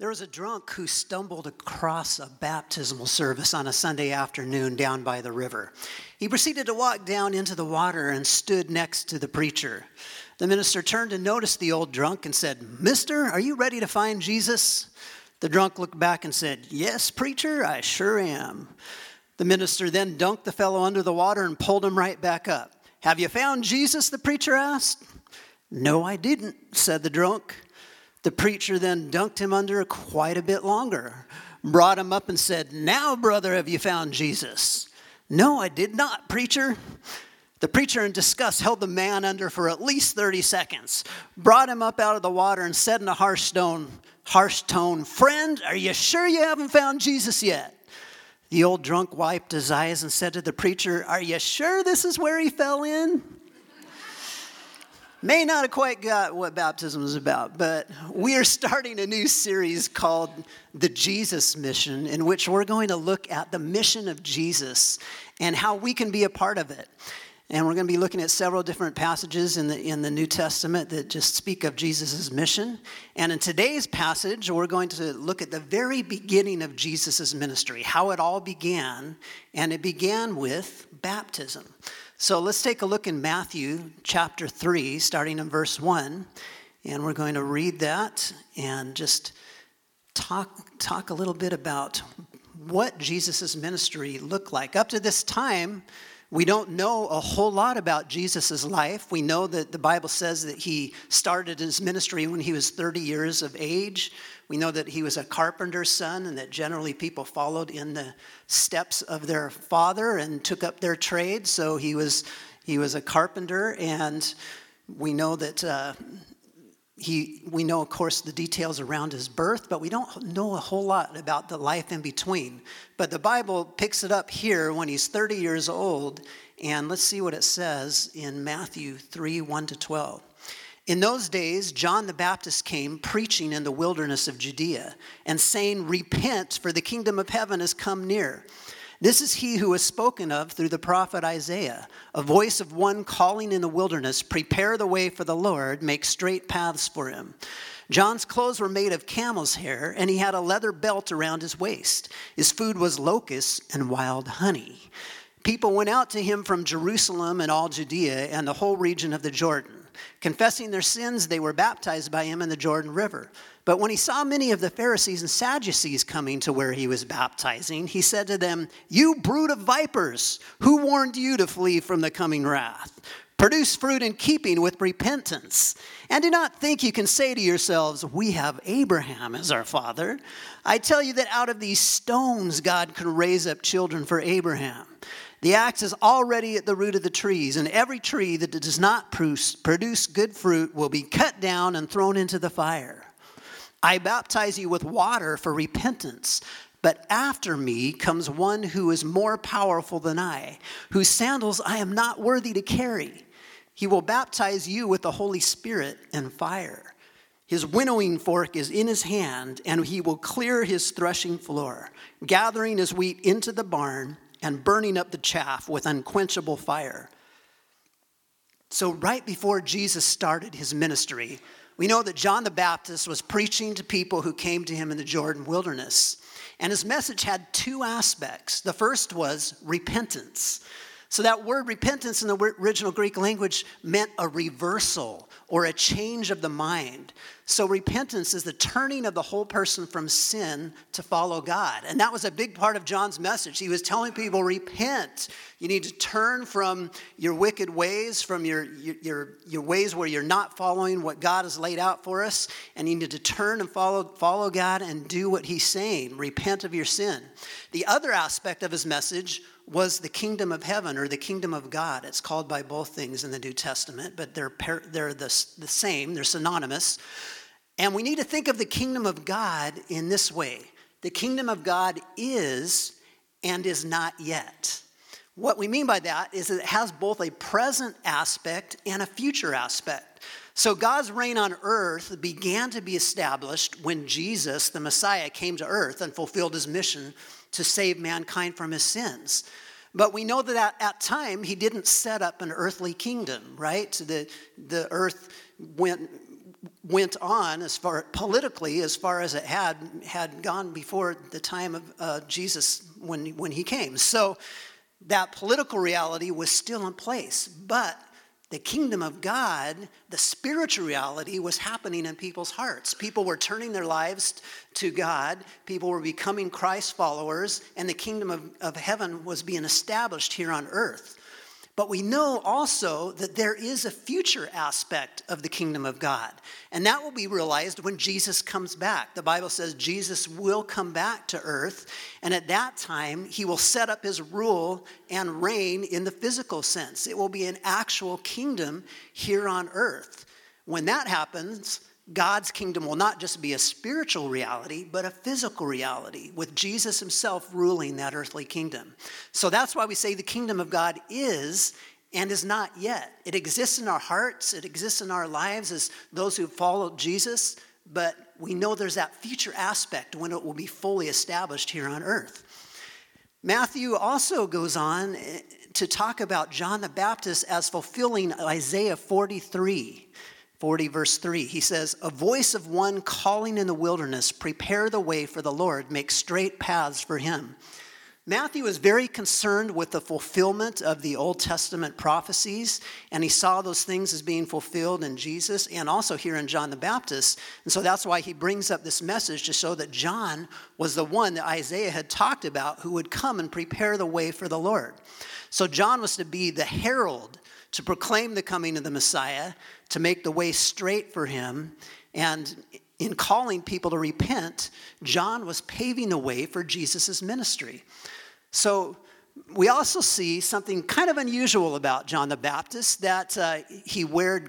There was a drunk who stumbled across a baptismal service on a Sunday afternoon down by the river. He proceeded to walk down into the water and stood next to the preacher. The minister turned and noticed the old drunk and said, Mister, are you ready to find Jesus? The drunk looked back and said, Yes, preacher, I sure am. The minister then dunked the fellow under the water and pulled him right back up. Have you found Jesus? the preacher asked. No, I didn't, said the drunk. The preacher then dunked him under quite a bit longer, brought him up and said, Now, brother, have you found Jesus? No, I did not, preacher. The preacher, in disgust, held the man under for at least 30 seconds, brought him up out of the water, and said in a harsh tone, harsh tone, Friend, are you sure you haven't found Jesus yet? The old drunk wiped his eyes and said to the preacher, Are you sure this is where he fell in? May not have quite got what baptism is about, but we are starting a new series called The Jesus Mission, in which we're going to look at the mission of Jesus and how we can be a part of it. And we're going to be looking at several different passages in the, in the New Testament that just speak of Jesus' mission. And in today's passage, we're going to look at the very beginning of Jesus' ministry, how it all began. And it began with baptism. So let's take a look in Matthew chapter 3, starting in verse 1. And we're going to read that and just talk, talk a little bit about what Jesus' ministry looked like. Up to this time, we don't know a whole lot about Jesus' life. We know that the Bible says that he started his ministry when he was 30 years of age. We know that he was a carpenter's son and that generally people followed in the steps of their father and took up their trade. So he was, he was a carpenter, and we know that uh, he, we know, of course, the details around his birth, but we don't know a whole lot about the life in between. But the Bible picks it up here when he's 30 years old, and let's see what it says in Matthew 3 1 to 12. In those days, John the Baptist came preaching in the wilderness of Judea and saying, Repent, for the kingdom of heaven has come near. This is he who was spoken of through the prophet Isaiah, a voice of one calling in the wilderness, Prepare the way for the Lord, make straight paths for him. John's clothes were made of camel's hair, and he had a leather belt around his waist. His food was locusts and wild honey. People went out to him from Jerusalem and all Judea and the whole region of the Jordan. Confessing their sins, they were baptized by him in the Jordan River. But when he saw many of the Pharisees and Sadducees coming to where he was baptizing, he said to them, You brood of vipers, who warned you to flee from the coming wrath? Produce fruit in keeping with repentance. And do not think you can say to yourselves, We have Abraham as our father. I tell you that out of these stones God can raise up children for Abraham. The axe is already at the root of the trees, and every tree that does not produce good fruit will be cut down and thrown into the fire. I baptize you with water for repentance. But after me comes one who is more powerful than I, whose sandals I am not worthy to carry. He will baptize you with the Holy Spirit and fire. His winnowing fork is in his hand, and he will clear his threshing floor, gathering his wheat into the barn and burning up the chaff with unquenchable fire. So, right before Jesus started his ministry, we know that John the Baptist was preaching to people who came to him in the Jordan wilderness. And his message had two aspects. The first was repentance. So, that word repentance in the original Greek language meant a reversal or a change of the mind. So, repentance is the turning of the whole person from sin to follow God. And that was a big part of John's message. He was telling people, repent. You need to turn from your wicked ways, from your, your, your ways where you're not following what God has laid out for us. And you need to turn and follow, follow God and do what He's saying. Repent of your sin. The other aspect of his message was the kingdom of heaven or the kingdom of God. It's called by both things in the New Testament, but they're, par- they're the, the same, they're synonymous. And we need to think of the kingdom of God in this way the kingdom of God is and is not yet. What we mean by that is that it has both a present aspect and a future aspect. So God's reign on earth began to be established when Jesus, the Messiah, came to earth and fulfilled his mission to save mankind from his sins. But we know that at, time he didn't set up an earthly kingdom, right? The, the earth went went on as far politically as far as it had had gone before the time of uh, Jesus when when he came. So that political reality was still in place, but the kingdom of God, the spiritual reality was happening in people's hearts. People were turning their lives to God, people were becoming Christ followers, and the kingdom of, of heaven was being established here on earth. But we know also that there is a future aspect of the kingdom of God. And that will be realized when Jesus comes back. The Bible says Jesus will come back to earth. And at that time, he will set up his rule and reign in the physical sense. It will be an actual kingdom here on earth. When that happens, God's kingdom will not just be a spiritual reality, but a physical reality, with Jesus himself ruling that earthly kingdom. So that's why we say the kingdom of God is and is not yet. It exists in our hearts, it exists in our lives as those who follow Jesus, but we know there's that future aspect when it will be fully established here on earth. Matthew also goes on to talk about John the Baptist as fulfilling Isaiah 43. 40, verse 3, he says, A voice of one calling in the wilderness, prepare the way for the Lord, make straight paths for him. Matthew was very concerned with the fulfillment of the Old Testament prophecies, and he saw those things as being fulfilled in Jesus and also here in John the Baptist. And so that's why he brings up this message to show that John was the one that Isaiah had talked about who would come and prepare the way for the Lord. So John was to be the herald to proclaim the coming of the Messiah, to make the way straight for him. And in calling people to repent, John was paving the way for Jesus' ministry. So we also see something kind of unusual about John the Baptist that uh, he wore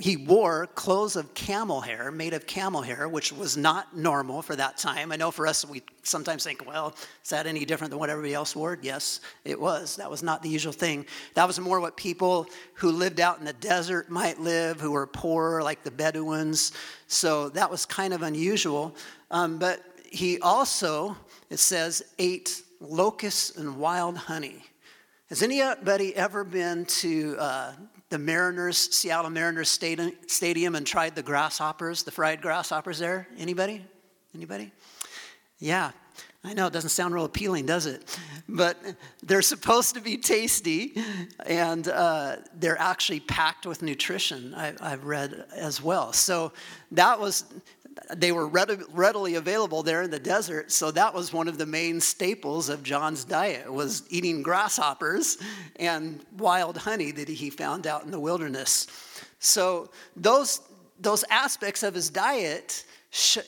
he wore clothes of camel hair, made of camel hair, which was not normal for that time. I know for us, we sometimes think, well, is that any different than what everybody else wore? Yes, it was. That was not the usual thing. That was more what people who lived out in the desert might live, who were poor, like the Bedouins. So that was kind of unusual. Um, but he also, it says, ate locusts and wild honey. Has anybody ever been to uh, the Mariners, Seattle Mariners stadium and tried the grasshoppers, the fried grasshoppers there? Anybody? Anybody? Yeah, I know it doesn't sound real appealing, does it? But they're supposed to be tasty, and uh, they're actually packed with nutrition. I, have read as well. So that was they were readily available there in the desert. So that was one of the main staples of john's diet was eating grasshoppers and wild honey that he found out in the wilderness. So those those aspects of his diet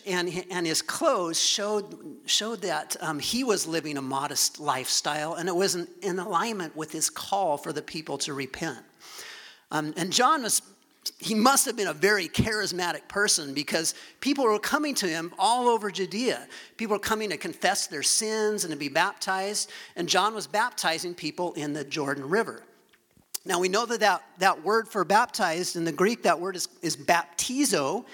and, and his clothes showed, showed that um, he was living a modest lifestyle and it was in, in alignment with his call for the people to repent. Um, and john was he must have been a very charismatic person because people were coming to him all over Judea. People were coming to confess their sins and to be baptized, and John was baptizing people in the Jordan River. Now we know that that, that word for baptized in the Greek, that word is, is baptizo,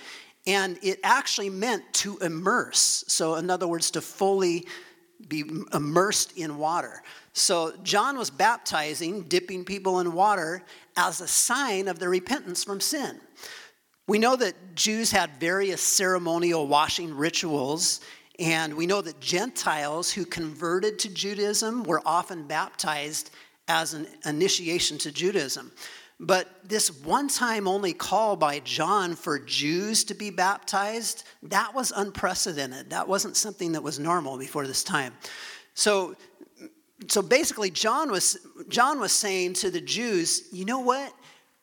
and it actually meant to immerse. So, in other words, to fully be immersed in water. So John was baptizing, dipping people in water as a sign of their repentance from sin. We know that Jews had various ceremonial washing rituals, and we know that Gentiles who converted to Judaism were often baptized as an initiation to Judaism. But this one time only call by John for Jews to be baptized, that was unprecedented. That wasn't something that was normal before this time. So so basically john was john was saying to the jews you know what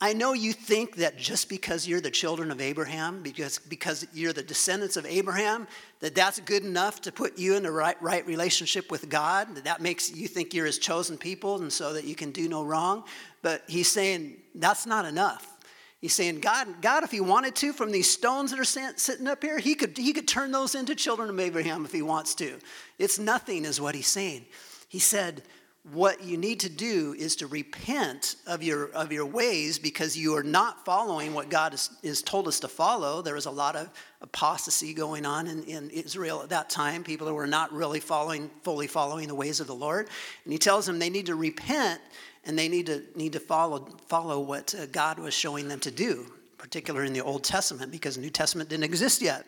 i know you think that just because you're the children of abraham because because you're the descendants of abraham that that's good enough to put you in the right right relationship with god that that makes you think you're his chosen people and so that you can do no wrong but he's saying that's not enough He's saying, God, God, if he wanted to, from these stones that are sitting up here, he could, he could turn those into children of Abraham if he wants to. It's nothing, is what he's saying. He said, what you need to do is to repent of your of your ways because you are not following what God has, has told us to follow. There was a lot of apostasy going on in, in Israel at that time. People who were not really following fully following the ways of the Lord. And he tells them they need to repent and they need to need to follow follow what uh, God was showing them to do. particularly in the Old Testament, because the New Testament didn't exist yet.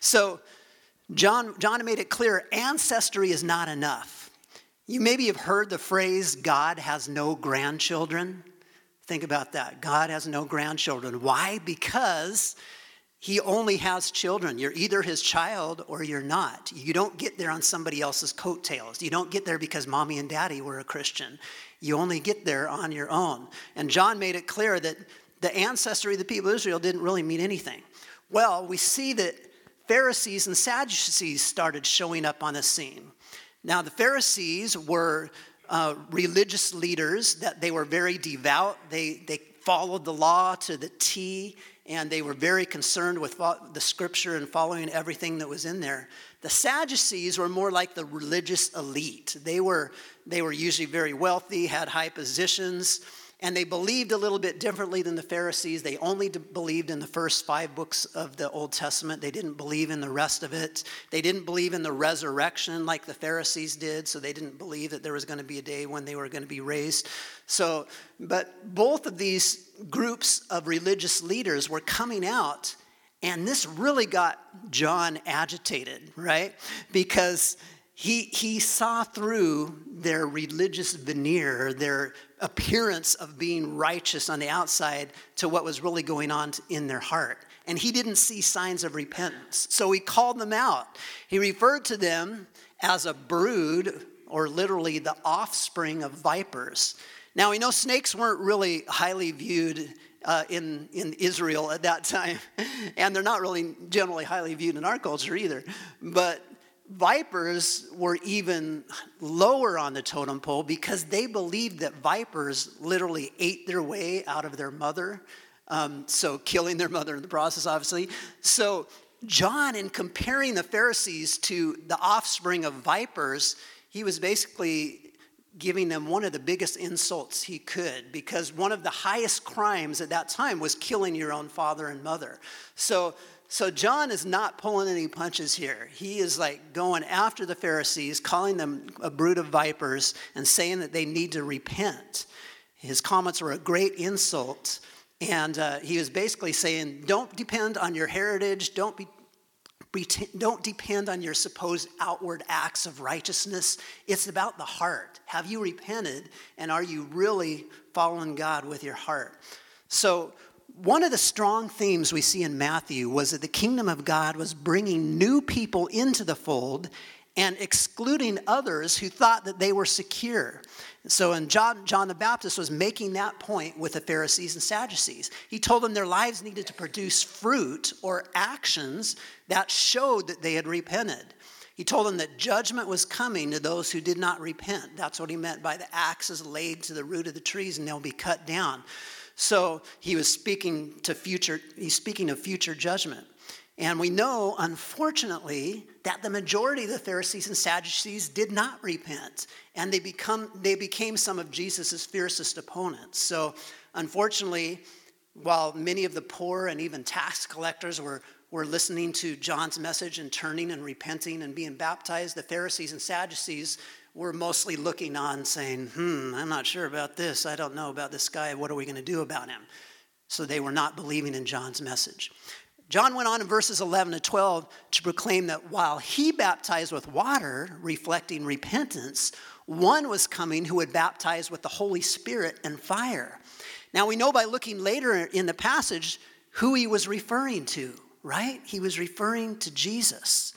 So John, John made it clear ancestry is not enough. You maybe have heard the phrase, God has no grandchildren. Think about that. God has no grandchildren. Why? Because he only has children. You're either his child or you're not. You don't get there on somebody else's coattails. You don't get there because mommy and daddy were a Christian. You only get there on your own. And John made it clear that the ancestry of the people of Israel didn't really mean anything. Well, we see that Pharisees and Sadducees started showing up on the scene. Now, the Pharisees were uh, religious leaders that they were very devout. They, they followed the law to the T and they were very concerned with the scripture and following everything that was in there. The Sadducees were more like the religious elite. They were, they were usually very wealthy, had high positions, and they believed a little bit differently than the Pharisees. They only believed in the first five books of the Old Testament. They didn't believe in the rest of it. They didn't believe in the resurrection like the Pharisees did, so they didn't believe that there was going to be a day when they were going to be raised. So, but both of these groups of religious leaders were coming out, and this really got John agitated, right? Because he, he saw through their religious veneer, their appearance of being righteous on the outside, to what was really going on in their heart. And he didn't see signs of repentance. So he called them out. He referred to them as a brood, or literally the offspring of vipers. Now, we know snakes weren't really highly viewed uh, in, in Israel at that time, and they're not really generally highly viewed in our culture either. But vipers were even lower on the totem pole because they believed that vipers literally ate their way out of their mother. Um, so, killing their mother in the process, obviously. So, John, in comparing the Pharisees to the offspring of vipers, he was basically giving them one of the biggest insults he could because one of the highest crimes at that time was killing your own father and mother. So, so John is not pulling any punches here. He is like going after the Pharisees, calling them a brood of vipers, and saying that they need to repent. His comments were a great insult. And uh, he was basically saying, don't depend on your heritage, don't be don't depend on your supposed outward acts of righteousness. It's about the heart. Have you repented? And are you really following God with your heart? So, one of the strong themes we see in Matthew was that the kingdom of God was bringing new people into the fold and excluding others who thought that they were secure. So, and John, John the Baptist was making that point with the Pharisees and Sadducees. He told them their lives needed to produce fruit or actions that showed that they had repented. He told them that judgment was coming to those who did not repent. That's what he meant by the axes laid to the root of the trees and they'll be cut down. So he was speaking to future, he's speaking of future judgment. And we know, unfortunately, that the majority of the Pharisees and Sadducees did not repent, and they, become, they became some of Jesus' fiercest opponents. So, unfortunately, while many of the poor and even tax collectors were, were listening to John's message and turning and repenting and being baptized, the Pharisees and Sadducees we're mostly looking on saying, hmm, I'm not sure about this. I don't know about this guy. What are we going to do about him? So they were not believing in John's message. John went on in verses 11 to 12 to proclaim that while he baptized with water, reflecting repentance, one was coming who would baptize with the Holy Spirit and fire. Now we know by looking later in the passage who he was referring to, right? He was referring to Jesus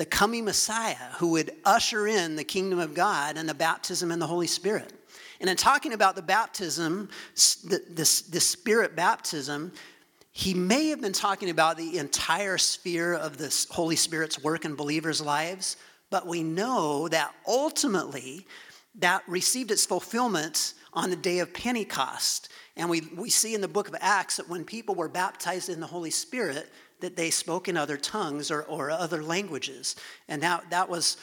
the coming Messiah who would usher in the kingdom of God and the baptism in the Holy Spirit. And in talking about the baptism, the, the, the Spirit baptism, he may have been talking about the entire sphere of the Holy Spirit's work in believers' lives, but we know that ultimately that received its fulfillment on the day of Pentecost. And we, we see in the book of Acts that when people were baptized in the Holy Spirit, that they spoke in other tongues or, or other languages. And that, that was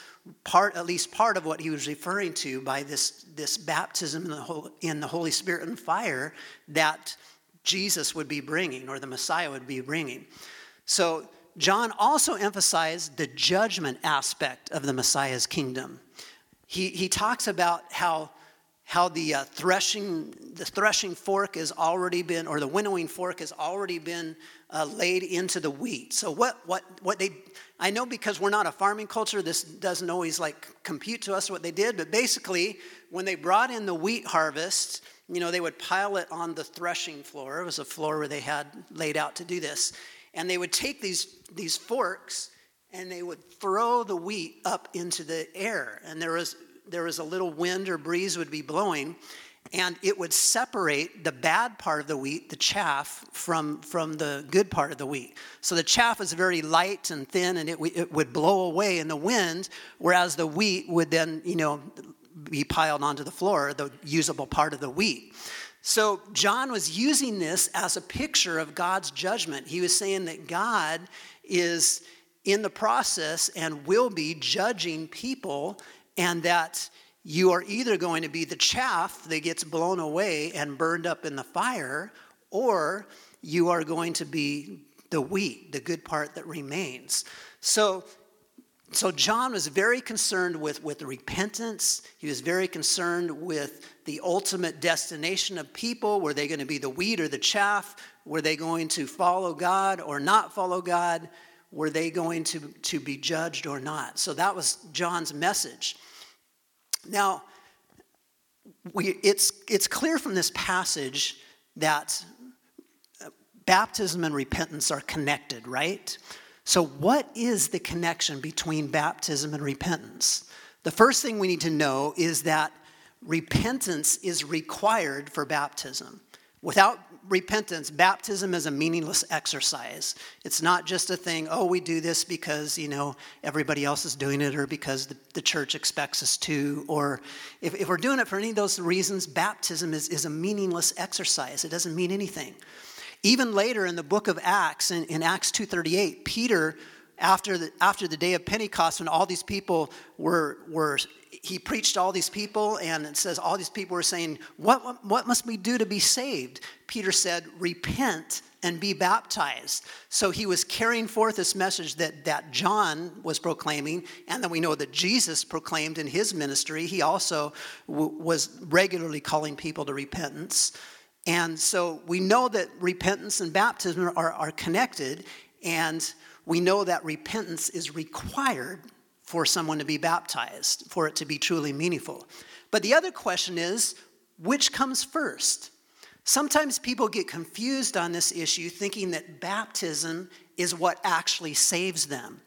part, at least part of what he was referring to by this, this baptism in the, Holy, in the Holy Spirit and fire that Jesus would be bringing or the Messiah would be bringing. So John also emphasized the judgment aspect of the Messiah's kingdom. He, he talks about how how the uh, threshing the threshing fork has already been or the winnowing fork has already been uh, laid into the wheat. So what what what they i know because we're not a farming culture this doesn't always like compute to us what they did but basically when they brought in the wheat harvest you know they would pile it on the threshing floor. It was a floor where they had laid out to do this. And they would take these these forks and they would throw the wheat up into the air. And there was there was a little wind or breeze would be blowing and it would separate the bad part of the wheat the chaff from from the good part of the wheat. So the chaff is very light and thin and it, it would blow away in the wind whereas the wheat would then you know be piled onto the floor the usable part of the wheat. So john was using this as a picture of god's judgment. He was saying that god is in the process and will be judging people and that you are either going to be the chaff that gets blown away and burned up in the fire, or you are going to be the wheat, the good part that remains. So, so John was very concerned with, with repentance. He was very concerned with the ultimate destination of people. Were they going to be the wheat or the chaff? Were they going to follow God or not follow God? Were they going to, to be judged or not? So that was John's message. Now, we, it's, it's clear from this passage that uh, baptism and repentance are connected, right? So, what is the connection between baptism and repentance? The first thing we need to know is that repentance is required for baptism. Without repentance, baptism is a meaningless exercise. It's not just a thing, oh, we do this because, you know, everybody else is doing it or because the, the church expects us to. Or if, if we're doing it for any of those reasons, baptism is, is a meaningless exercise. It doesn't mean anything. Even later in the book of Acts, in, in Acts 2.38, Peter, after the, after the day of Pentecost, when all these people were, were he preached to all these people, and it says all these people were saying, what, what, must we do to be saved? Peter said, Repent and be baptized. So he was carrying forth this message that, that John was proclaiming, and then we know that Jesus proclaimed in his ministry. He also w- was regularly calling people to repentance. And so we know that repentance and baptism are, are connected, and we know that repentance is required for someone to be baptized, for it to be truly meaningful. But the other question is which comes first? Sometimes people get confused on this issue, thinking that baptism is what actually saves them,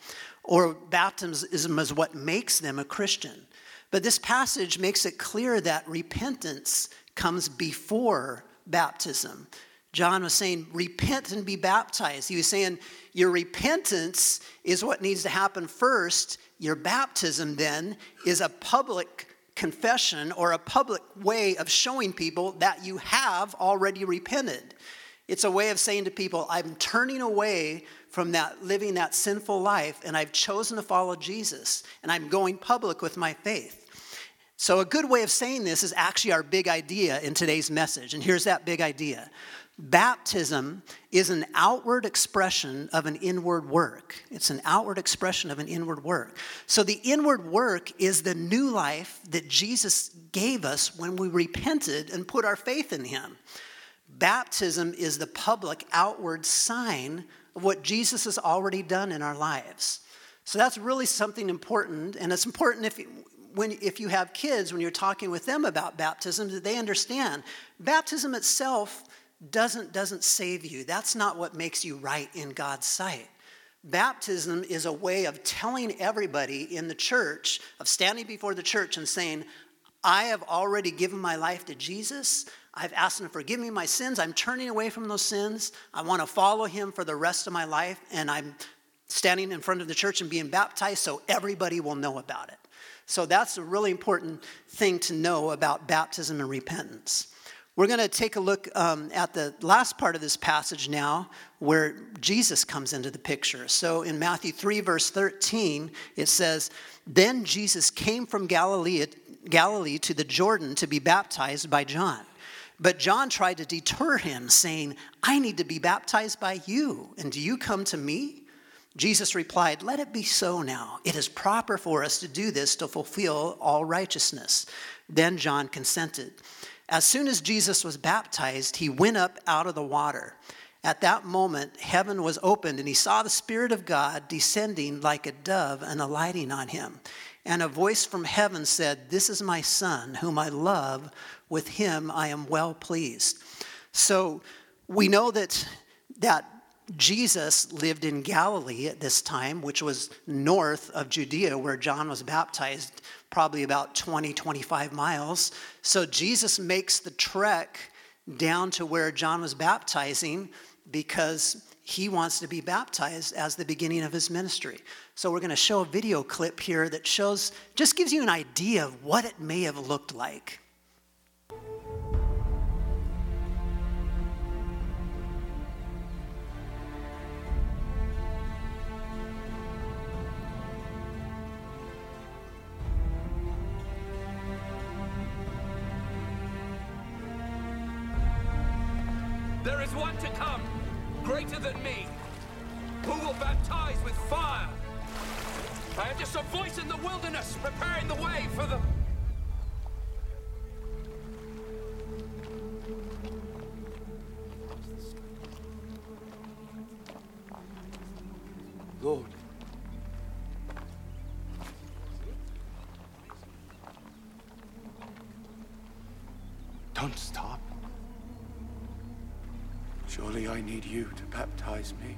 or baptism is what makes them a Christian. But this passage makes it clear that repentance comes before baptism. John was saying, Repent and be baptized. He was saying, Your repentance is what needs to happen first, your baptism then is a public confession or a public way of showing people that you have already repented. It's a way of saying to people, I'm turning away from that living that sinful life and I've chosen to follow Jesus and I'm going public with my faith. So, a good way of saying this is actually our big idea in today's message. And here's that big idea Baptism is an outward expression of an inward work. It's an outward expression of an inward work. So, the inward work is the new life that Jesus gave us when we repented and put our faith in Him. Baptism is the public outward sign of what Jesus has already done in our lives. So, that's really something important. And it's important if, when, if you have kids, when you're talking with them about baptism, that they understand baptism itself doesn't, doesn't save you. That's not what makes you right in God's sight. Baptism is a way of telling everybody in the church, of standing before the church and saying, I have already given my life to Jesus. I've asked him to forgive me my sins. I'm turning away from those sins. I want to follow him for the rest of my life. And I'm standing in front of the church and being baptized so everybody will know about it. So that's a really important thing to know about baptism and repentance. We're going to take a look um, at the last part of this passage now, where Jesus comes into the picture. So in Matthew 3, verse 13, it says, Then Jesus came from Galilee, Galilee to the Jordan to be baptized by John. But John tried to deter him, saying, I need to be baptized by you, and do you come to me? Jesus replied, Let it be so now. It is proper for us to do this to fulfill all righteousness. Then John consented. As soon as Jesus was baptized, he went up out of the water. At that moment, heaven was opened, and he saw the Spirit of God descending like a dove and alighting on him. And a voice from heaven said, This is my Son, whom I love. With him I am well pleased. So we know that, that Jesus lived in Galilee at this time, which was north of Judea, where John was baptized, probably about 20, 25 miles. So Jesus makes the trek down to where John was baptizing because he wants to be baptized as the beginning of his ministry. So we're going to show a video clip here that shows, just gives you an idea of what it may have looked like. Is one to come, greater than me, who will baptize with fire. I am just a voice in the wilderness, preparing the way for the... Lord. Don't stop. I need you to baptize me.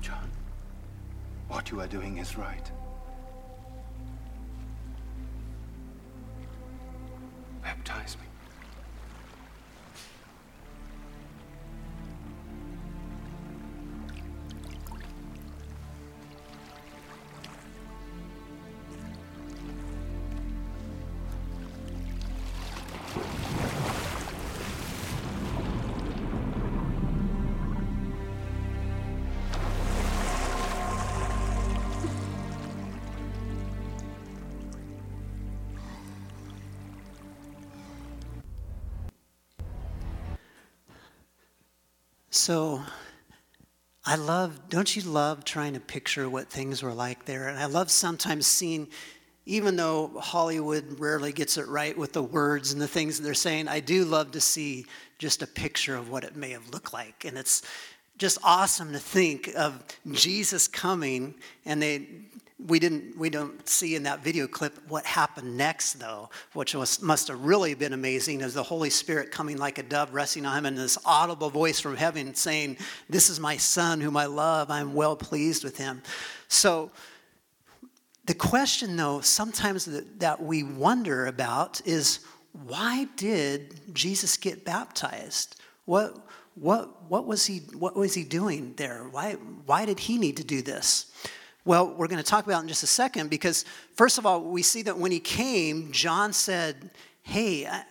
John, what you are doing is right. So I love, don't you love trying to picture what things were like there? And I love sometimes seeing, even though Hollywood rarely gets it right with the words and the things that they're saying, I do love to see just a picture of what it may have looked like. And it's just awesome to think of Jesus coming and they we didn't we don't see in that video clip what happened next though which was must have really been amazing as the holy spirit coming like a dove resting on him and this audible voice from heaven saying this is my son whom i love i'm well pleased with him so the question though sometimes that, that we wonder about is why did jesus get baptized what what, what, was he, what was he doing there? Why, why did he need to do this? Well, we're going to talk about in just a second because, first of all, we see that when he came, John said, Hey, I,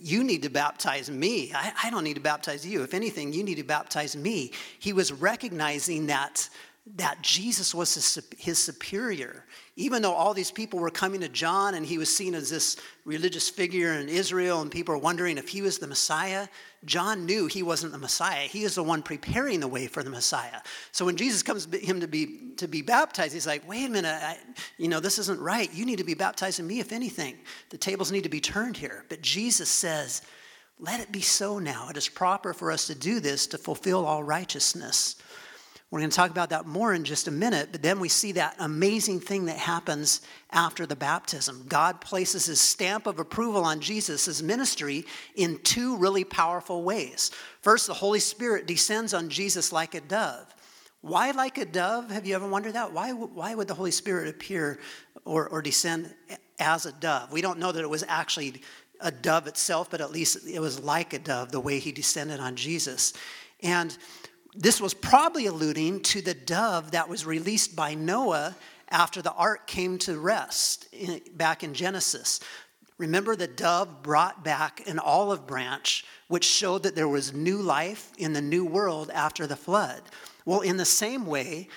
you need to baptize me. I, I, don't need to baptize you. If anything, you need to baptize me. He was recognizing that, that Jesus was his, his superior even though all these people were coming to John and he was seen as this religious figure in Israel and people were wondering if he was the Messiah, John knew he wasn't the Messiah. He is the one preparing the way for the Messiah. So when Jesus comes to him to be to be baptized, he's like, "Wait a minute, I, you know this isn't right. You need to be baptizing me. If anything, the tables need to be turned here." But Jesus says, "Let it be so now. It is proper for us to do this to fulfill all righteousness." We're going to talk about that more in just a minute, but then we see that amazing thing that happens after the baptism. God places his stamp of approval on Jesus' ministry in two really powerful ways. First, the Holy Spirit descends on Jesus like a dove. Why like a dove? Have you ever wondered that? Why, why would the Holy Spirit appear or, or descend as a dove? We don't know that it was actually a dove itself, but at least it was like a dove the way he descended on Jesus. And this was probably alluding to the dove that was released by Noah after the ark came to rest in, back in Genesis. Remember, the dove brought back an olive branch, which showed that there was new life in the new world after the flood. Well, in the same way,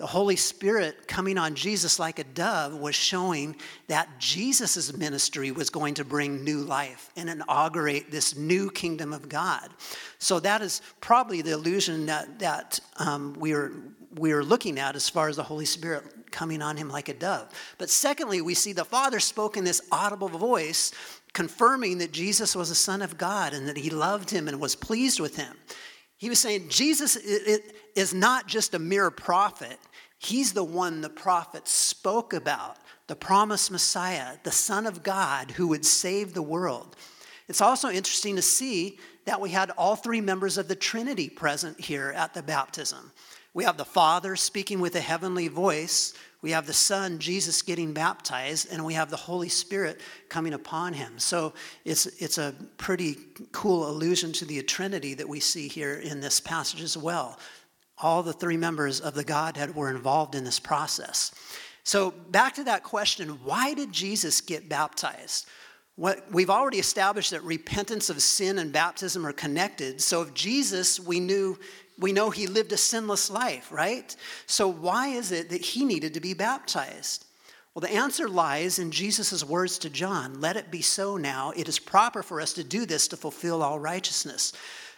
the Holy Spirit coming on Jesus like a dove was showing that Jesus' ministry was going to bring new life and inaugurate this new kingdom of God. So that is probably the illusion that, that um, we, are, we are looking at as far as the Holy Spirit coming on him like a dove. But secondly, we see the Father spoke in this audible voice confirming that Jesus was a Son of God and that he loved him and was pleased with him. He was saying Jesus is not just a mere prophet, He's the one the prophet spoke about, the promised Messiah, the Son of God who would save the world. It's also interesting to see that we had all three members of the Trinity present here at the baptism. We have the Father speaking with a heavenly voice, we have the Son, Jesus, getting baptized, and we have the Holy Spirit coming upon him. So it's, it's a pretty cool allusion to the Trinity that we see here in this passage as well all the three members of the Godhead were involved in this process. So, back to that question why did Jesus get baptized? What, we've already established that repentance of sin and baptism are connected. So, if Jesus, we knew, we know he lived a sinless life, right? So, why is it that he needed to be baptized? Well, the answer lies in Jesus' words to John Let it be so now. It is proper for us to do this to fulfill all righteousness.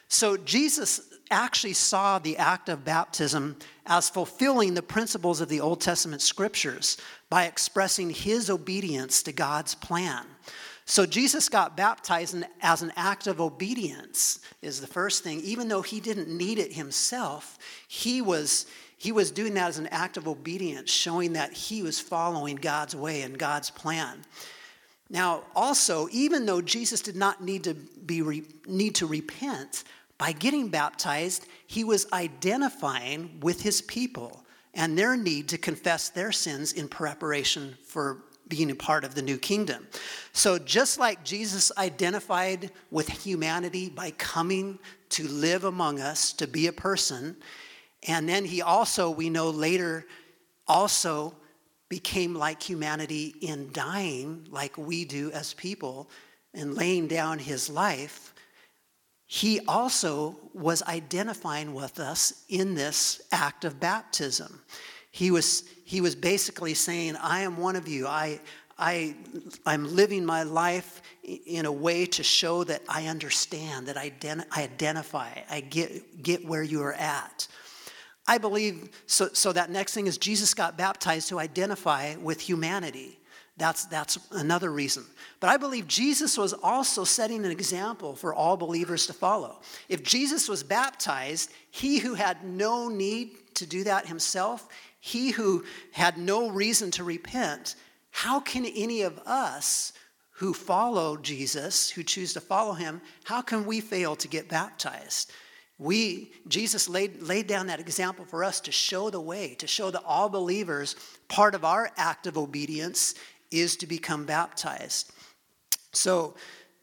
So, Jesus actually saw the act of baptism as fulfilling the principles of the Old Testament scriptures by expressing his obedience to God's plan. So Jesus got baptized as an act of obedience, is the first thing. Even though he didn't need it himself, he was, he was doing that as an act of obedience, showing that he was following God's way and God's plan. Now, also, even though Jesus did not need to, be, need to repent, by getting baptized, he was identifying with his people and their need to confess their sins in preparation for being a part of the new kingdom. So, just like Jesus identified with humanity by coming to live among us, to be a person, and then he also, we know later, also became like humanity in dying like we do as people and laying down his life he also was identifying with us in this act of baptism. He was, he was basically saying, I am one of you. I, I, I'm living my life in a way to show that I understand, that I, I identify, I get, get where you are at. I believe, so, so that next thing is Jesus got baptized to identify with humanity. That's, that's another reason. But I believe Jesus was also setting an example for all believers to follow. If Jesus was baptized, he who had no need to do that himself, he who had no reason to repent, how can any of us who follow Jesus, who choose to follow him, how can we fail to get baptized? We, Jesus laid, laid down that example for us to show the way, to show that all believers, part of our act of obedience is to become baptized. So,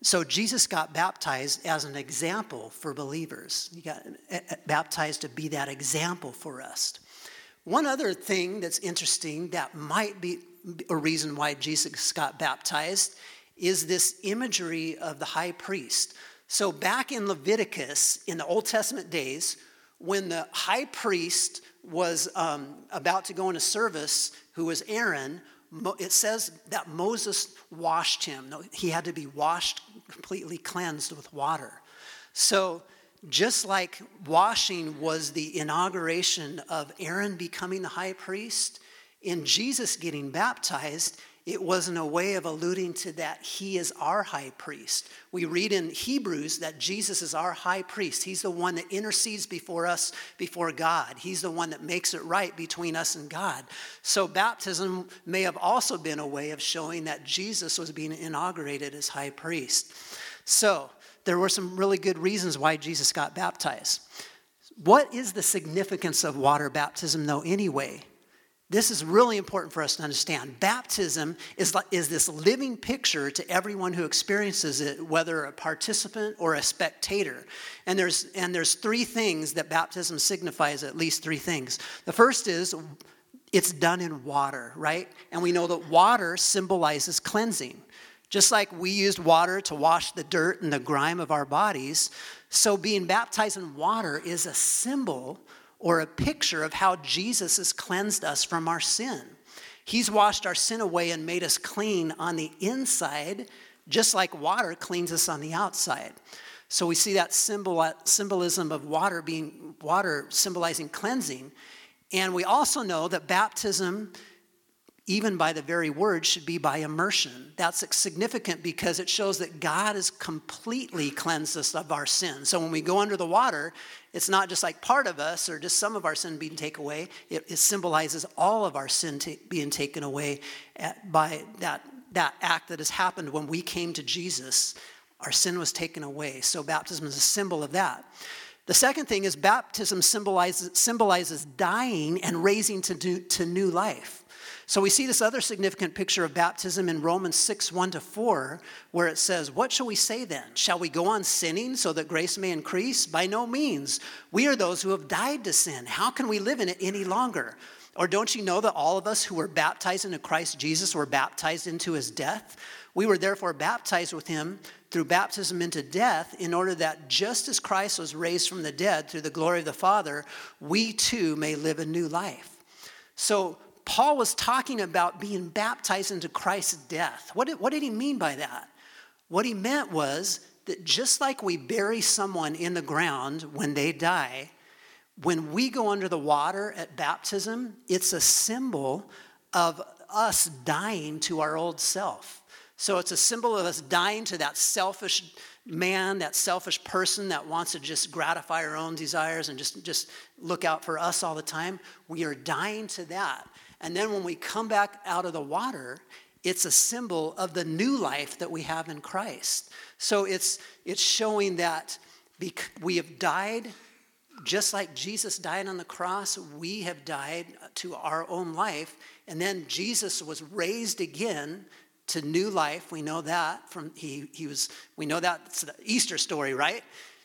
so Jesus got baptized as an example for believers. He got eh, eh, baptized to be that example for us. One other thing that's interesting that might be a reason why Jesus got baptized is this imagery of the high priest. So, back in Leviticus, in the Old Testament days, when the high priest was um, about to go into service, who was Aaron, it says that Moses washed him. He had to be washed, completely cleansed with water. So, just like washing was the inauguration of Aaron becoming the high priest, in Jesus getting baptized, it wasn't a way of alluding to that he is our high priest. We read in Hebrews that Jesus is our high priest. He's the one that intercedes before us, before God. He's the one that makes it right between us and God. So baptism may have also been a way of showing that Jesus was being inaugurated as high priest. So there were some really good reasons why Jesus got baptized. What is the significance of water baptism, though, anyway? This is really important for us to understand. Baptism is, is this living picture to everyone who experiences it, whether a participant or a spectator. And there's, and there's three things that baptism signifies, at least three things. The first is it's done in water, right? And we know that water symbolizes cleansing. Just like we used water to wash the dirt and the grime of our bodies, so being baptized in water is a symbol or a picture of how Jesus has cleansed us from our sin. He's washed our sin away and made us clean on the inside, just like water cleans us on the outside. So we see that symbol, symbolism of water being water symbolizing cleansing. And we also know that baptism even by the very word, should be by immersion. That's significant because it shows that God has completely cleansed us of our sin. So when we go under the water, it's not just like part of us or just some of our sin being taken away. It, it symbolizes all of our sin t- being taken away at, by that, that act that has happened when we came to Jesus. Our sin was taken away. So baptism is a symbol of that. The second thing is baptism symbolizes, symbolizes dying and raising to, do, to new life. So we see this other significant picture of baptism in Romans 6 1 to 4, where it says, What shall we say then? Shall we go on sinning so that grace may increase? By no means. We are those who have died to sin. How can we live in it any longer? Or don't you know that all of us who were baptized into Christ Jesus were baptized into his death? We were therefore baptized with him through baptism into death, in order that just as Christ was raised from the dead through the glory of the Father, we too may live a new life. So, Paul was talking about being baptized into Christ's death. What did, what did he mean by that? What he meant was that just like we bury someone in the ground when they die, when we go under the water at baptism, it's a symbol of us dying to our old self. So it's a symbol of us dying to that selfish man, that selfish person that wants to just gratify our own desires and just, just look out for us all the time. We are dying to that. And then when we come back out of the water, it's a symbol of the new life that we have in Christ. So it's, it's showing that we have died just like Jesus died on the cross, we have died to our own life. And then Jesus was raised again to new life. We know that from he, he was, we know that's the Easter story, right?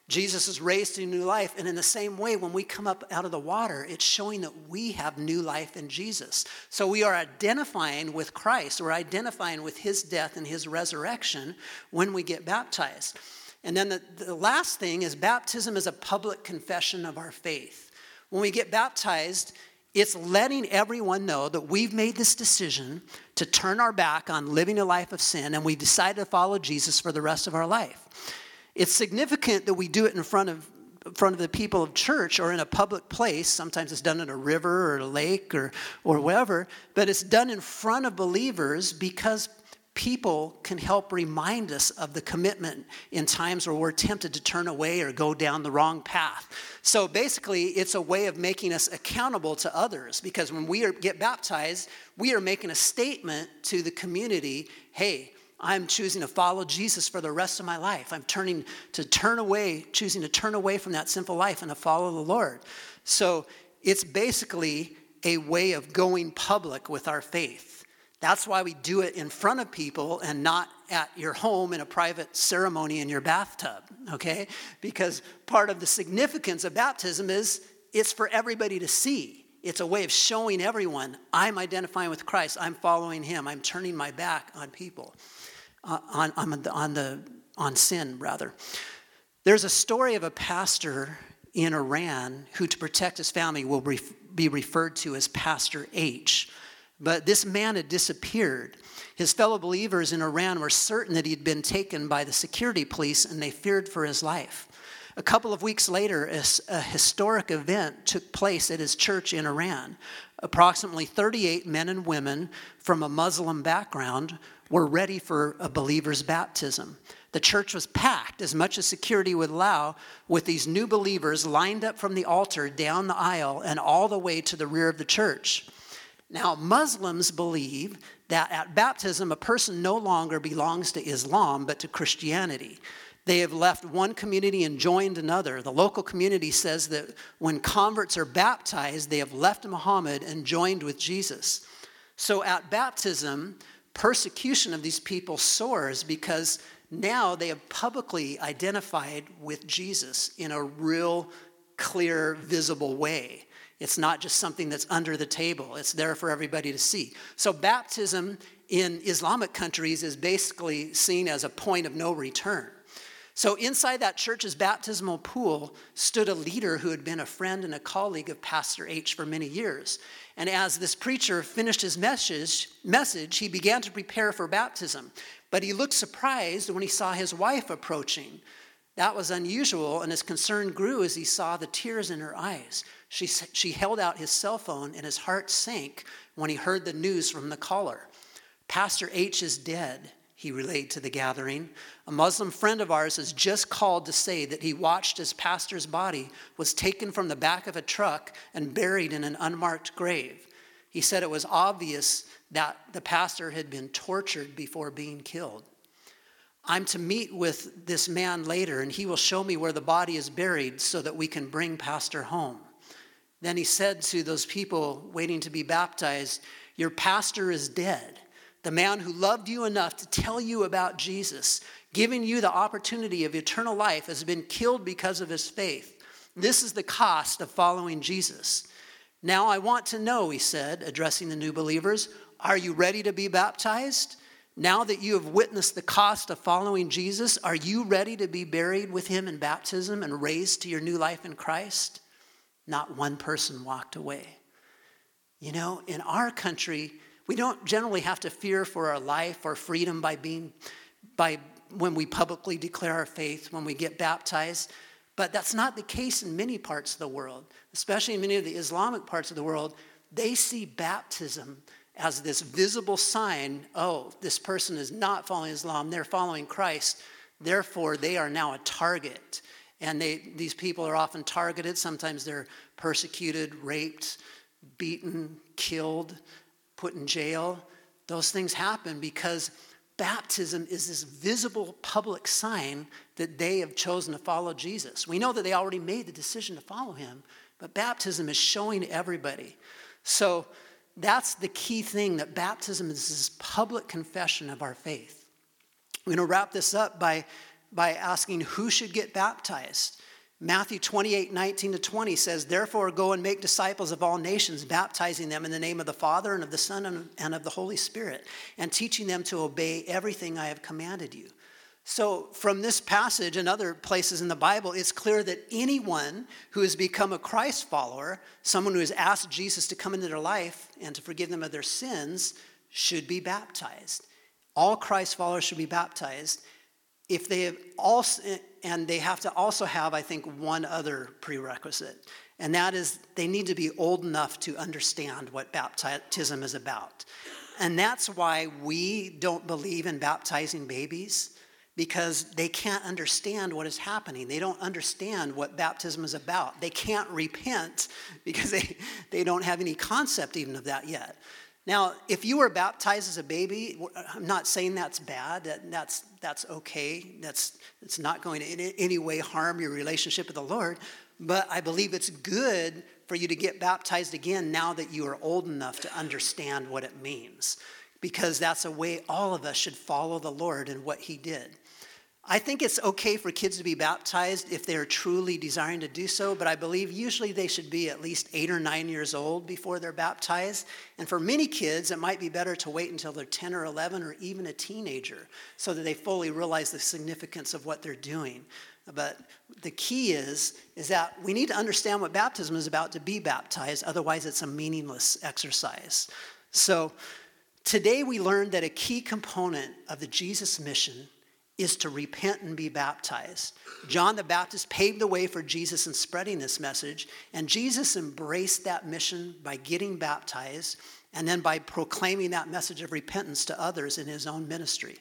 Jesus is raised to new life. And in the same way, when we come up out of the water, it's showing that we have new life in Jesus. So we are identifying with Christ. We're identifying with his death and his resurrection when we get baptized. And then the, the last thing is baptism is a public confession of our faith. When we get baptized, it's letting everyone know that we've made this decision to turn our back on living a life of sin and we've decided to follow Jesus for the rest of our life. It's significant that we do it in front of in front of the people of church or in a public place. Sometimes it's done in a river or a lake or, or wherever, but it's done in front of believers because people can help remind us of the commitment in times where we're tempted to turn away or go down the wrong path. So basically, it's a way of making us accountable to others because when we are, get baptized, we are making a statement to the community hey, I'm choosing to follow Jesus for the rest of my life. I'm turning to turn away, choosing to turn away from that sinful life and to follow the Lord. So it's basically a way of going public with our faith. That's why we do it in front of people and not at your home in a private ceremony in your bathtub, okay? Because part of the significance of baptism is it's for everybody to see. It's a way of showing everyone I'm identifying with Christ, I'm following him, I'm turning my back on people uh, on, on, the, on, the, on sin, rather. There's a story of a pastor in Iran who, to protect his family, will ref, be referred to as Pastor H. But this man had disappeared. His fellow believers in Iran were certain that he'd been taken by the security police and they feared for his life. A couple of weeks later, a, a, historic event took place at his church in Iran. Approximately 38 men and women from a Muslim background were ready for a believer's baptism. The church was packed as much as security would allow, with these new believers lined up from the altar down the aisle and all the way to the rear of the church. Now, Muslims believe that at baptism, a person no longer belongs to Islam but to Christianity. They have left one community and joined another. The local community says that when converts are baptized, they have left Muhammad and joined with Jesus. So at baptism, persecution of these people soars because now they have publicly identified with Jesus in a real clear, visible way. It's not just something that's under the table, it's there for everybody to see. So, baptism in Islamic countries is basically seen as a point of no return. So, inside that church's baptismal pool stood a leader who had been a friend and a colleague of Pastor H for many years. And as this preacher finished his message, message, he began to prepare for baptism. But he looked surprised when he saw his wife approaching. That was unusual, and his concern grew as he saw the tears in her eyes. She, she held out his cell phone, and his heart sank when he heard the news from the caller. Pastor H is dead he relayed to the gathering. A Muslim friend of ours has just called to say that he watched as pastor's body was taken from the back of a truck and buried in an unmarked grave. He said it was obvious that the pastor had been tortured before being killed. I'm to meet with this man later, and he will show me where the body is buried so that we can bring Pastor home. Then he said to those people waiting to be baptized, Your pastor is dead the man who loved you enough to tell you about Jesus, giving you the opportunity of eternal life, has been killed because of his faith. This is the cost of following Jesus. Now I want to know, he said, addressing the new believers, are you ready to be baptized? Now that you have witnessed the cost of following Jesus, are you ready to be buried with him in baptism and raised to your new life in Christ? Not one person walked away. You know, in our country, we don't generally have to fear for our life or freedom by being, by when we publicly declare our faith, when we get baptized. But that's not the case in many parts of the world, especially in many of the Islamic parts of the world. They see baptism as this visible sign oh, this person is not following Islam, they're following Christ. Therefore, they are now a target. And they, these people are often targeted. Sometimes they're persecuted, raped, beaten, killed put in jail. Those things happen because baptism is this visible public sign that they have chosen to follow Jesus. We know that they already made the decision to follow him, but baptism is showing everybody. So that's the key thing that baptism is this public confession of our faith. We're going to wrap this up by, by asking who should get baptized. Matthew 28 19 to 20 says, Therefore, go and make disciples of all nations, baptizing them in the name of the Father and of the Son and of the Holy Spirit, and teaching them to obey everything I have commanded you. So, from this passage and other places in the Bible, it's clear that anyone who has become a Christ follower, someone who has asked Jesus to come into their life and to forgive them of their sins, should be baptized. All Christ followers should be baptized if they have also, and they have to also have, I think, one other prerequisite, and that is they need to be old enough to understand what baptism is about. And that's why we don't believe in baptizing babies because they can't understand what is happening. They don't understand what baptism is about. They can't repent because they, they don't have any concept even of that yet. Now, if you were baptized as a baby, I'm not saying that's bad. That, that's, that's okay. That's, it's not going to in any way harm your relationship with the Lord. But I believe it's good for you to get baptized again now that you are old enough to understand what it means. Because that's a way all of us should follow the Lord and what He did. I think it's okay for kids to be baptized if they're truly desiring to do so, but I believe usually they should be at least eight or nine years old before they're baptized. And for many kids, it might be better to wait until they're 10 or 11 or even a teenager so that they fully realize the significance of what they're doing. But the key is, is that we need to understand what baptism is about to be baptized, otherwise, it's a meaningless exercise. So, today we learned that a key component of the Jesus mission is to repent and be baptized. John the Baptist paved the way for Jesus in spreading this message, and Jesus embraced that mission by getting baptized and then by proclaiming that message of repentance to others in his own ministry.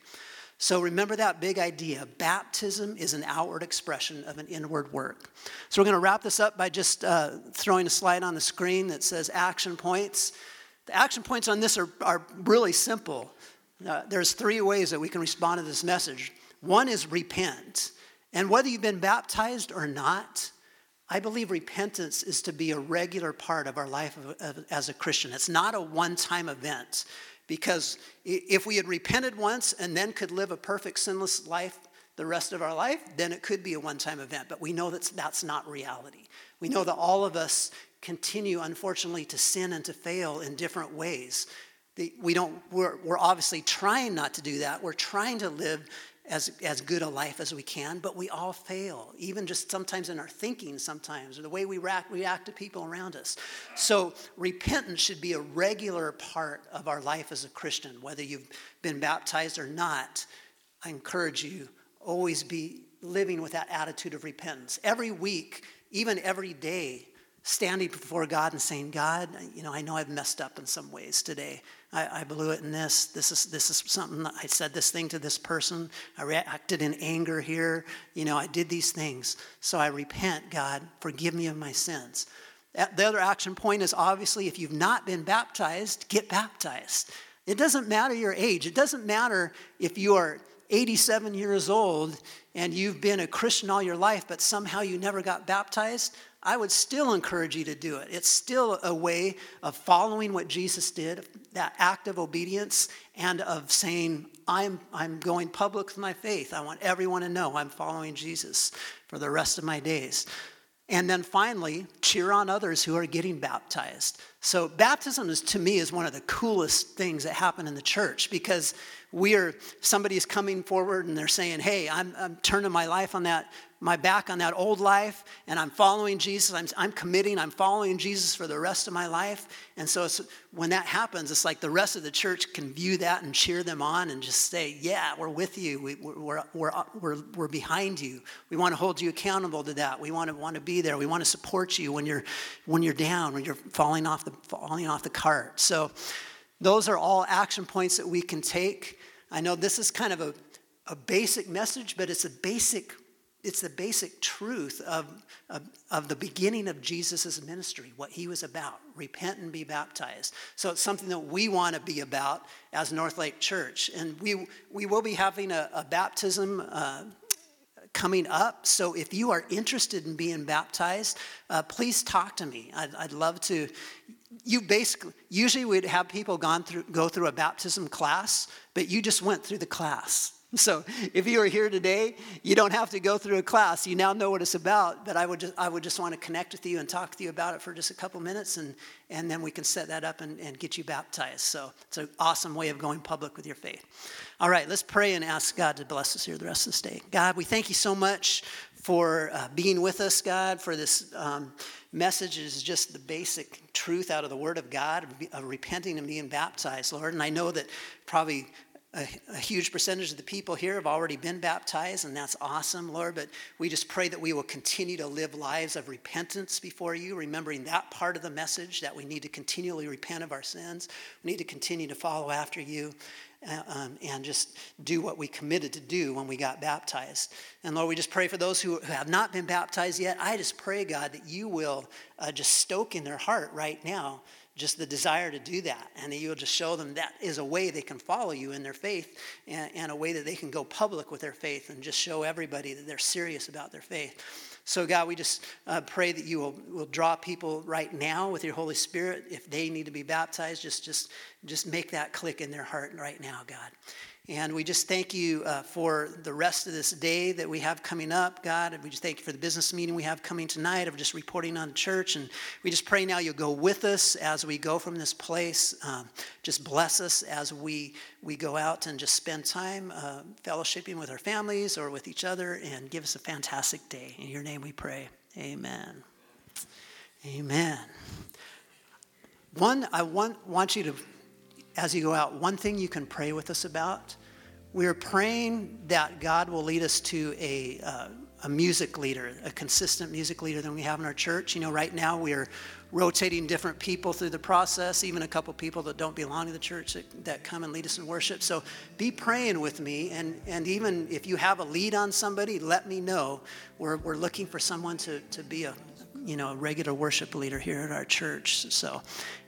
So remember that big idea baptism is an outward expression of an inward work. So we're going to wrap this up by just uh, throwing a slide on the screen that says action points. The action points on this are, are really simple. Uh, there's three ways that we can respond to this message. One is repent. And whether you've been baptized or not, I believe repentance is to be a regular part of our life as a Christian. It's not a one time event. Because if we had repented once and then could live a perfect sinless life the rest of our life, then it could be a one time event. But we know that that's not reality. We know that all of us continue, unfortunately, to sin and to fail in different ways. We don't, we're, we're obviously trying not to do that. We're trying to live as, as good a life as we can, but we all fail, even just sometimes in our thinking, sometimes, or the way we react, react to people around us. So, repentance should be a regular part of our life as a Christian, whether you've been baptized or not. I encourage you, always be living with that attitude of repentance. Every week, even every day, standing before God and saying, God, you know, I know I've messed up in some ways today. I, I, blew it in this. This is this is something. I said this thing to this person. I reacted in anger here. You know, I did these things. So I repent, God. Forgive me of my sins. The other action point is obviously if you've not been baptized, get baptized. It doesn't matter your age. It doesn't matter if you are 87 years old and you've been a Christian all your life, but somehow you never got baptized. I would still encourage you to do it. It's still a way of following what Jesus did, that act of obedience, and of saying, I'm, I'm going public with my faith. I want everyone to know I'm following Jesus for the rest of my days. And then finally, cheer on others who are getting baptized. So, baptism is to me is one of the coolest things that happen in the church because we are somebody's coming forward and they're saying, Hey, I'm, I'm turning my life on that my back on that old life and I'm following Jesus. I'm, I'm committing, I'm following Jesus for the rest of my life. And so when that happens, it's like the rest of the church can view that and cheer them on and just say, Yeah, we're with you. We, we're, we're, we're, we're behind you. We want to hold you accountable to that. We want to, want to be there. We want to support you when you're, when you're down, when you're falling off, the, falling off the cart. So those are all action points that we can take. I know this is kind of a, a basic message, but it's a basic it's the basic truth of, of, of, the beginning of Jesus' ministry, what he was about repent and be baptized. So it's something that we want to be about as North Lake Church. And we, we will be having a, a baptism uh, coming up. So if you are interested in being baptized, uh, please talk to me. I'd, I'd love to. You basically, usually we'd have people gone through, go through a baptism class, but you just went through the class. So if you are here today, you don't have to go through a class. You now know what it's about, but I would just, I would just want to connect with you and talk with you about it for just a couple minutes, and, and then we can set that up and, and get you baptized. So it's an awesome way of going public with your faith. All right, let's pray and ask God to bless us here the rest of this day. God, we thank you so much for uh, being with us, God, for this um, message is just the basic truth out of the Word of God, of, of repenting and being baptized, Lord. And I know that probably a, a, huge percentage of the people here have already been baptized, and that's awesome, Lord. But we just pray that we will continue to live lives of repentance before you, remembering that part of the message that we need to continually repent of our sins. We need to continue to follow after you. Uh, um, and just do what we committed to do when we got baptized. And Lord, we just pray for those who have not been baptized yet. I just pray, God, that you will uh, just stoke in their heart right now just the desire to do that. And you'll just show them that is a way they can follow you in their faith and, and, a way that they can go public with their faith and just show everybody that they're serious about their faith. So, God, we just uh, pray that you will, will draw people right now with your Holy Spirit. If they need to be baptized, just, just, just make that click in their heart right now, God. And we just thank you uh, for the rest of this day that we have coming up, God. We just thank you for the business meeting we have coming tonight of just reporting on church. And we just pray now you'll go with us as we go from this place. Um, just bless us as we, we go out and just spend time uh, fellowshipping with our families or with each other and give us a fantastic day. In your name we pray. Amen. Amen. One, I want, want you to as you go out, one thing you can pray with us about. We're praying that God will lead us to a, uh, a music leader, a consistent music leader than we have in our church. You know, right now we are rotating different people through the process, even a couple people that don't belong to the church that, that come and lead us in worship. So be praying with me. And, and even if you have a lead on somebody, let me know. We're, we're looking for someone to, to be a, you know, a regular worship leader here at our church. So,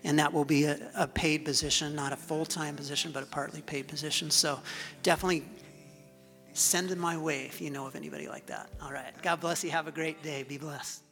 and that will be a, a paid position, not a full time position, but a partly paid position. So, definitely send them my way if you know of anybody like that. All right. God bless you. Have a great day. Be blessed.